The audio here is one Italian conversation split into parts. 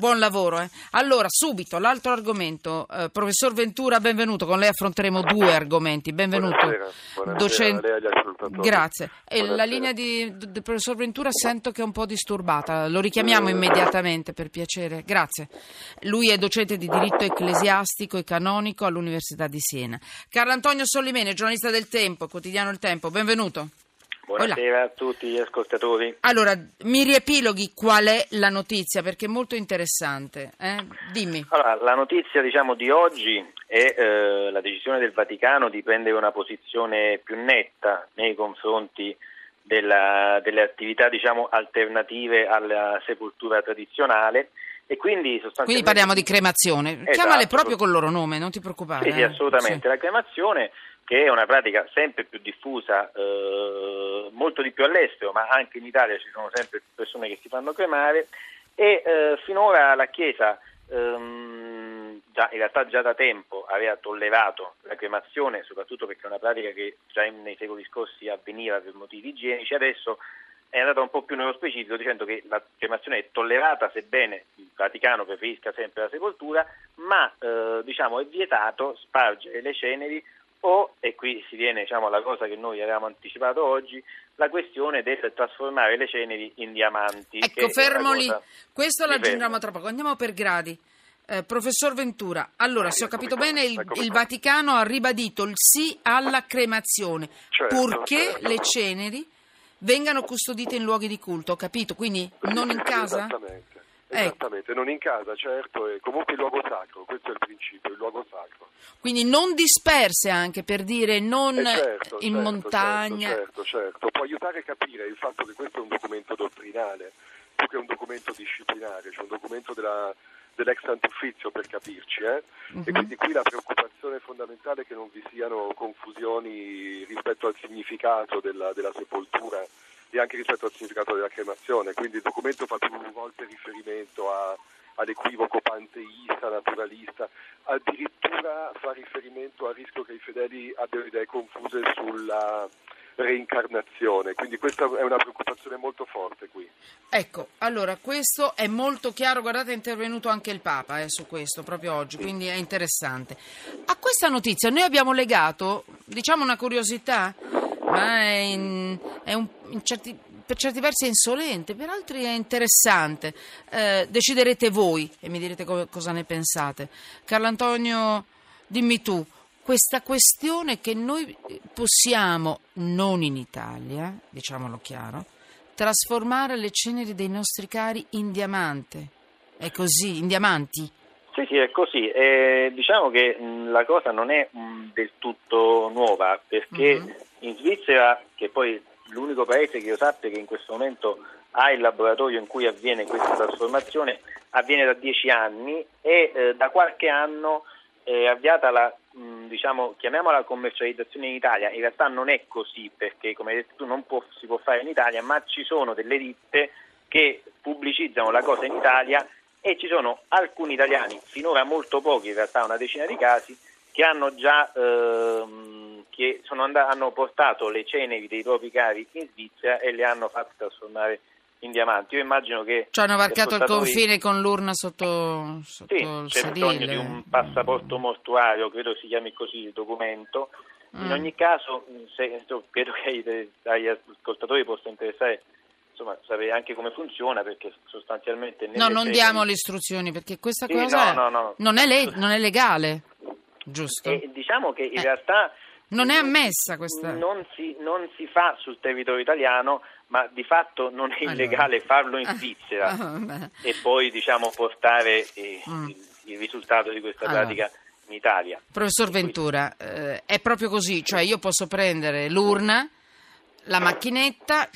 Buon lavoro. Eh. Allora, subito, l'altro argomento. Eh, professor Ventura, benvenuto. Con lei affronteremo due argomenti. Benvenuto. Buonasera, buonasera Docen- a lei e agli ascoltatori. Grazie. E la Buonasera. linea di- del professor Ventura sento che è un po' disturbata. Lo richiamiamo immediatamente, per piacere. Grazie. Lui è docente di diritto ecclesiastico e canonico all'Università di Siena. Carlo Antonio Sollimene, giornalista del Tempo, quotidiano Il Tempo. Benvenuto. Buonasera a tutti gli ascoltatori. Allora, mi riepiloghi qual è la notizia, perché è molto interessante. eh? Dimmi. Allora, la notizia diciamo, di oggi è eh, la decisione del Vaticano di prendere una posizione più netta nei confronti della- delle attività diciamo, alternative alla sepoltura tradizionale e quindi sostanzialmente... Quindi parliamo di cremazione. Esatto. Chiamale proprio col loro nome, non ti preoccupare. Sì, sì, eh. assolutamente. Sì. La cremazione che è una pratica sempre più diffusa, eh, molto di più all'estero, ma anche in Italia ci sono sempre più persone che si fanno cremare. E eh, finora la Chiesa ehm, già, in realtà già da tempo aveva tollerato la cremazione, soprattutto perché è una pratica che già in- nei secoli scorsi avveniva per motivi igienici, adesso è andata un po' più nello specifico dicendo che la cremazione è tollerata sebbene il Vaticano preferisca sempre la sepoltura, ma eh, diciamo, è vietato spargere le ceneri o, e qui si viene diciamo, alla cosa che noi avevamo anticipato oggi, la questione del trasformare le ceneri in diamanti. Ecco, fermo lì. Questo lo aggiungiamo tra poco. Andiamo per gradi. Eh, professor Ventura, allora, se ho capito bene, il, il. Vaticano ha ribadito il sì alla cremazione, Certo, purché le ceneri vengano custodite in luoghi di culto, ho capito? Quindi non in casa? Esattamente. Esattamente, non in casa, certo, e comunque il luogo sacro, questo è il principio, il luogo sacro. Quindi non disperse anche, per dire non Eh, certo, in certo, montagna. Certo, certo, certo, può aiutare a capire il fatto che questo è un documento dottrinale, più che un documento disciplinare, cioè un documento della, dell'ex antufizio per capirci, eh? Mhm. e quindi qui la preoccupazione fondamentale è che non vi siano confusioni rispetto al significato della, della sepoltura e anche rispetto al significato della cremazione, quindi il documento fa più volte riferimento a, all'equivoco panteista, naturalista, addirittura fa riferimento al rischio che i fedeli abbiano idee confuse sulla reincarnazione, quindi questa è una preoccupazione molto forte qui. Ecco, allora questo è molto chiaro, guardate è intervenuto anche il Papa eh, su questo proprio oggi, quindi è interessante. A questa notizia noi abbiamo legato, diciamo una curiosità, ma è, in- è un- certi- per certi versi è insolente, per altri è interessante. Eh, deciderete voi e mi direte co- cosa ne pensate. Carlo Antonio, dimmi tu. Questa questione che noi possiamo, non in Italia, diciamolo chiaro, trasformare le ceneri dei nostri cari in diamante. È così, in diamanti? Sì, sì, è così. Eh, diciamo che mh, la cosa non è mh, del tutto nuova, perché Mhm. In Svizzera, che poi è l'unico paese che io sappia che in questo momento ha il laboratorio in cui avviene questa trasformazione, avviene da dieci anni e eh, da qualche anno è avviata la, diciamo, chiamiamola commercializzazione in Italia. In realtà non è così, perché come hai detto tu non può- si può fare in Italia, ma ci sono delle ditte che pubblicizzano la cosa in Italia e ci sono alcuni italiani, finora molto pochi, in realtà una decina di casi, che hanno già ehm, che sono and- hanno portato le ceneri dei propri cari in Svizzera e le hanno fatte trasformare in diamanti. Io immagino che Ci hanno varcato il confine con l'urna sotto, sotto sì, il c'è bisogno sedile. di un passaporto mortuario, credo si chiami così il documento. In Mm. ogni caso, se- credo che agli ascoltatori possa interessare insomma, sapere anche come funziona, perché sostanzialmente... No, non diamo le istruzioni perché questa Sì, cosa no, no, no. Non, è le- non è legale, giusto? E diciamo che in Eh, realtà non è ammessa questa- Non si, non si fa sul territorio italiano, ma di fatto non è Allora. illegale farlo in Ah, Svizzera ah, e poi diciamo portare eh, Mm. il, il risultato di questa Allora. pratica in Italia. Professor Ventura, eh, è proprio così, cioè io posso prendere l'urna, la macchinetta,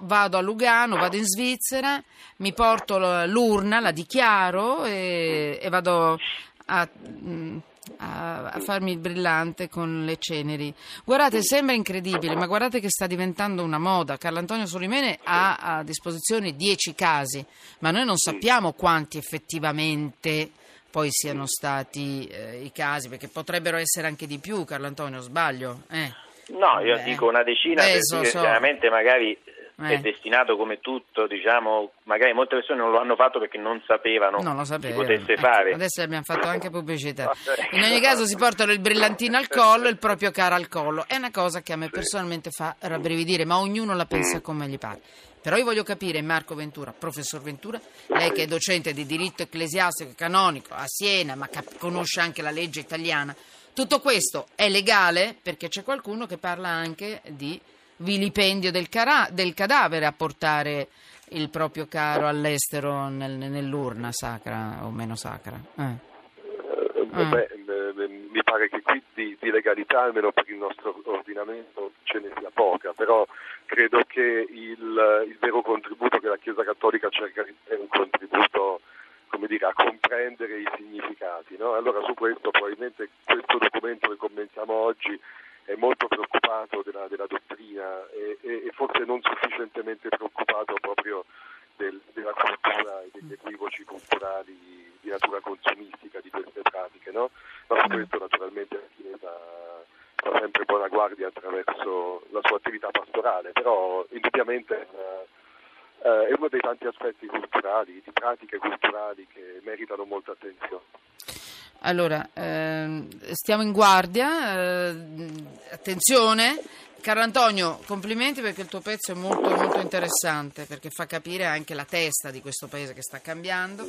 vado a Lugano, vado in Svizzera, mi porto l'urna, la dichiaro e, e vado a, mm, a- a farmi il brillante con le ceneri. Guardate, sembra incredibile, ma guardate che sta diventando una moda. Carlo Antonio Solimene ha a disposizione 10 casi, ma noi non sappiamo quanti effettivamente poi siano stati eh, i casi, perché potrebbero essere anche di più, Carlo Antonio, sbaglio? Eh. No, io Beh. dico una decina, Beh, so, so. chiaramente magari Eh. è destinato come tutto, diciamo, magari molte persone non lo hanno fatto perché non sapevano Non lo si sapevano. potesse Ecco, fare. Adesso abbiamo fatto anche pubblicità. In ogni caso si portano il brillantino al collo e il proprio caro al collo. È una cosa che a me personalmente fa rabbrividire, ma ognuno la pensa come gli pare. Però io voglio capire, Marco Ventura, professor Ventura, lei che è docente di diritto ecclesiastico e canonico a Siena, ma cap- conosce anche la legge italiana, tutto questo è legale? Perché c'è qualcuno che parla anche di vilipendio del, cara- del cadavere a portare il proprio caro all'estero nel- nell'urna sacra o meno sacra. Eh. Eh, beh, eh, mi pare che qui di, di legalità, almeno per il nostro ordinamento, ce ne sia poca, però credo che il, il vero contributo che la Chiesa Cattolica cerca di dare è un contributo come dire, a comprendere i significati. No? Allora su questo probabilmente questo documento che commentiamo oggi è molto preoccupato della, della dottrina e, e- e forse non sufficientemente preoccupato proprio del- della cultura e degli equivoci culturali di natura consumistica di queste pratiche. No? Ma su questo naturalmente la Chiesa fa sempre buona guardia attraverso la sua attività pastorale, però indubbiamente una- eh, è uno dei tanti aspetti culturali, di pratiche culturali che meritano molta attenzione. Allora, ehm, stiamo in guardia, eh, attenzione. Caro Antonio, complimenti perché il tuo pezzo è molto, molto interessante, perché fa capire anche la testa di questo paese che sta cambiando.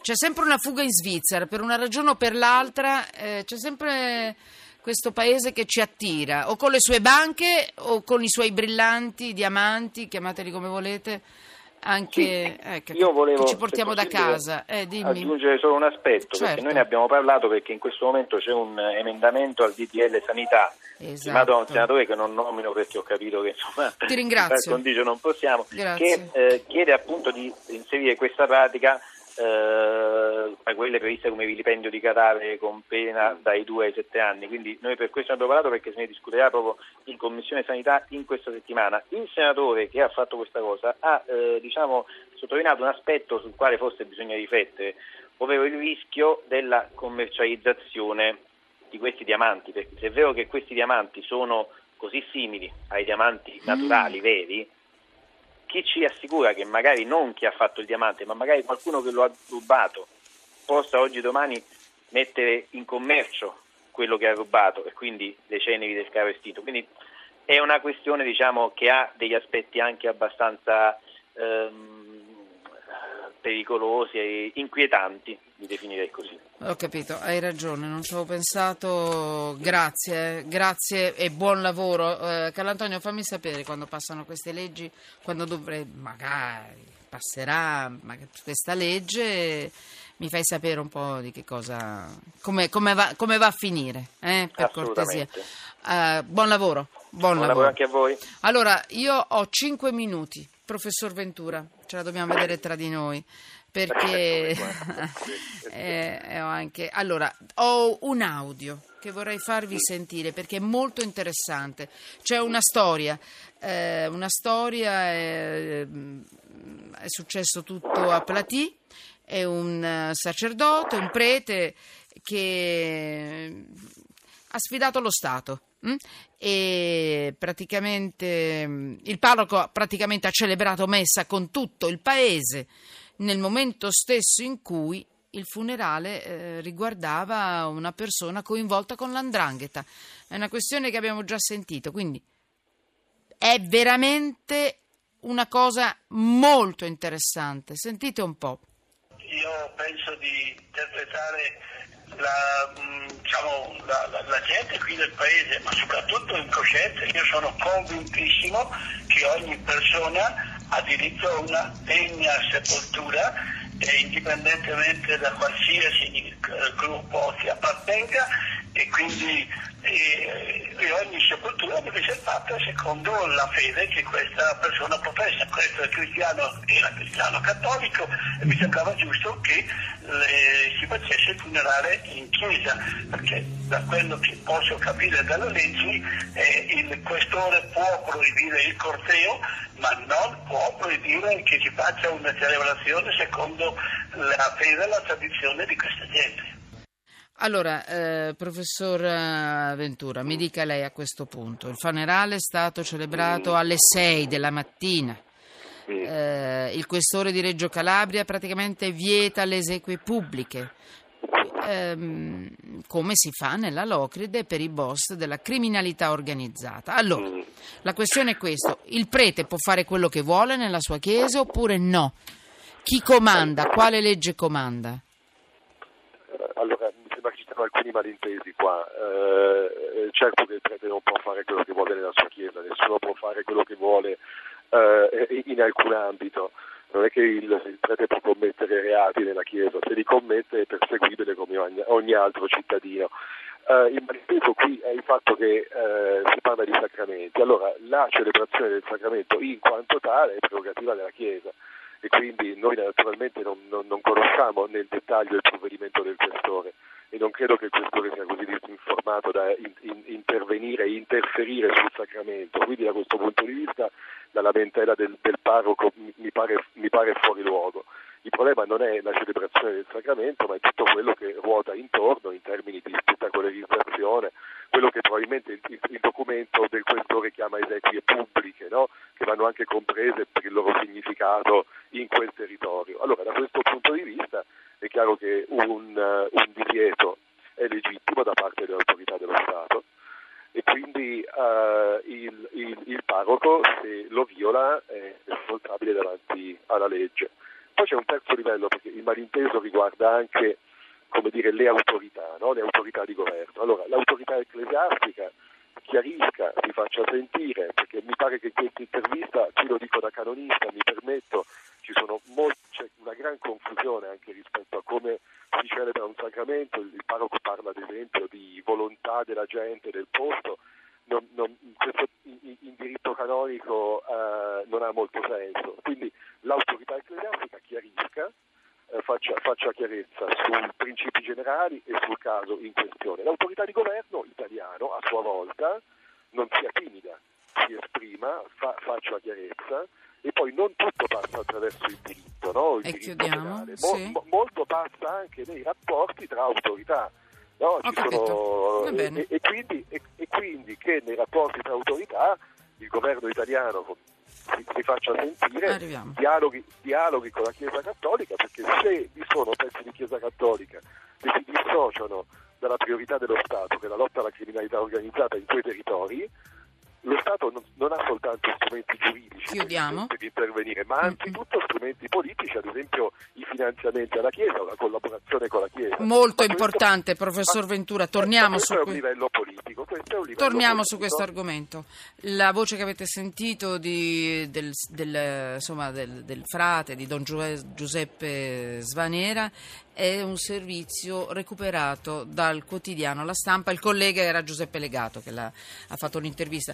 C'è sempre una fuga in Svizzera, per una ragione o per l'altra, eh, c'è sempre questo paese che ci attira, o con le sue banche o con i suoi brillanti diamanti, chiamateli come volete, anche ecco, Io volevo, ci portiamo da casa. Eh, dimmi. aggiungere solo un aspetto, Certo. perché noi ne abbiamo parlato perché in questo momento c'è un emendamento al DDL Sanità Esatto. firmato da un senatore che non nomino perché ho capito che insomma Ti ringrazio. non possiamo, Grazie. che eh, chiede appunto di inserire questa pratica eh, quelle previste come vilipendio di cadavere con pena dai 2 ai 7 anni. Quindi noi per questo abbiamo parlato perché se ne discuterà proprio in Commissione Sanità in questa settimana. Il senatore che ha fatto questa cosa ha eh, diciamo, sottolineato un aspetto sul quale forse bisogna riflettere, ovvero il rischio della commercializzazione di questi diamanti, perché se è vero che questi diamanti sono così simili ai diamanti naturali, veri, chi ci assicura che magari non chi ha fatto il diamante, ma magari qualcuno che lo ha rubato possa oggi domani mettere in commercio quello che ha rubato e quindi le ceneri del caro estinto. Quindi è una questione diciamo, che ha degli aspetti anche abbastanza ehm, pericolosi e inquietanti, li definirei così. Ho capito, hai ragione, non ci avevo pensato. Grazie, grazie e buon lavoro. Eh, Carlo Antonio, fammi sapere quando passano queste leggi, quando dovrei, magari passerà magari questa legge, mi fai sapere un po' di che cosa, come, come va, come va a finire, eh, per cortesia. Eh, buon lavoro, buon, Buon lavoro anche a voi. Allora, io ho 5 minuti, professor Ventura, ce la dobbiamo vedere tra di noi. Perché eh, eh, ho anche allora ho un audio che vorrei farvi sentire perché è molto interessante. C'è una storia, eh, una storia eh, è successo tutto a Platì, è un eh, sacerdote, un prete che ha sfidato lo Stato? E praticamente mm, il parroco praticamente ha celebrato messa con tutto il paese nel momento stesso in cui il funerale eh, riguardava una persona coinvolta con l'andrangheta. È una questione che abbiamo già sentito, quindi è veramente una cosa molto interessante. Sentite un po'. Io penso di interpretare la, mh, diciamo, la, la- la gente qui del paese, ma soprattutto in coscienza. Io sono convintissimo che ogni persona ha diritto a una degna sepoltura e indipendentemente da qualsiasi eh, gruppo che appartenga e quindi eh, e ogni sepoltura deve essere fatta secondo la fede che questa persona professa. Questo è cristiano, era cristiano cattolico e mi sembrava giusto che le- si facesse il funerale in chiesa, perché da quello che posso capire dalle leggi eh, il questore può proibire il corteo, ma non può proibire che si faccia una celebrazione secondo la fede e la tradizione di questa gente. Allora, eh, professor eh, Ventura, mi dica lei a questo punto, il funerale è stato celebrato alle 6 della mattina. Eh, il questore di Reggio Calabria praticamente vieta le esequie pubbliche, ehm, come si fa nella Locride per i boss della criminalità organizzata. Allora, la questione è questa, il prete può fare quello che vuole nella sua chiesa oppure no? Chi comanda? Quale legge comanda? Siano alcuni malintesi qua. Eh, eh, certo che il prete non può fare quello che vuole nella sua chiesa, nessuno può fare quello che vuole eh, in alcun ambito. Non è che il, il prete può commettere reati nella chiesa, se li commette è perseguibile come ogni, ogni altro cittadino. Eh, il malinteso qui è il fatto che eh, si parla di sacramenti. Allora, la celebrazione del sacramento in quanto tale è prerogativa della Chiesa e quindi noi naturalmente non, non- non conosciamo nel dettaglio il provvedimento del questore e non credo che il questore sia così disinformato da in- in- intervenire e interferire sul sacramento. Quindi da questo punto di vista la lamentela del, del parroco mi- pare, mi pare fuori luogo. Il problema non è la celebrazione del sacramento, ma è tutto quello che ruota intorno in termini di spettacolarizzazione, quello che probabilmente il, il- il documento del questore chiama esequie pubbliche, no? che vanno anche comprese per il loro significato in quel territorio. Allora, da questo punto di vista è chiaro che un, eh, un divieto è legittimo da parte delle autorità dello Stato e quindi eh, il, il- il parroco, se lo viola, è responsabile davanti alla legge. Poi c'è un terzo livello, perché il malinteso riguarda anche dire, le autorità, no? le autorità di governo. Allora, l'autorità ecclesiastica chiarisca, si faccia sentire, perché mi pare che in questa intervista, qui lo dico da canonista, mi permetto, ci molti, c'è una gran confusione anche rispetto a come si celebra un sacramento, il parroco parla ad esempio di volontà della gente del posto, non, non- questo in, diritto canonico eh, non ha molto senso, quindi l'autorità ecclesiastica chiarisca, eh, faccia, faccia chiarezza sui principi generali e sul caso in questione. L'autorità di governo italiano, a sua volta, non sia timida, si esprima, fa- faccia chiarezza e poi non tutto passa attraverso il diritto, no? il E diritto chiudiamo, penale. sì. mo- molto passa anche nei rapporti tra autorità. No, sono- e, e quindi, e- e quindi che nei rapporti tra autorità il governo italiano si, si faccia sentire, dialoghi, dialoghi con la Chiesa Cattolica, perché se vi sono pezzi di Chiesa Cattolica che si dissociano dalla priorità dello Stato, che è la lotta alla criminalità organizzata in quei territori, lo Stato non, non ha soltanto strumenti giuridici Chiudiamo. per intervenire, ma Mm-mm. anzitutto strumenti politici, ad esempio i finanziamenti alla Chiesa, la collaborazione con la Chiesa. Molto Ma questo- importante, professor ma- Ventura, torniamo questo su è un que- livello politico, questo Torniamo su politico. questo argomento. La voce che avete sentito di- del, del, insomma, del- del frate di Don Giu- Giuseppe Svanera è un servizio recuperato dal quotidiano La Stampa. Il collega era Giuseppe Legato che ha fatto un'intervista.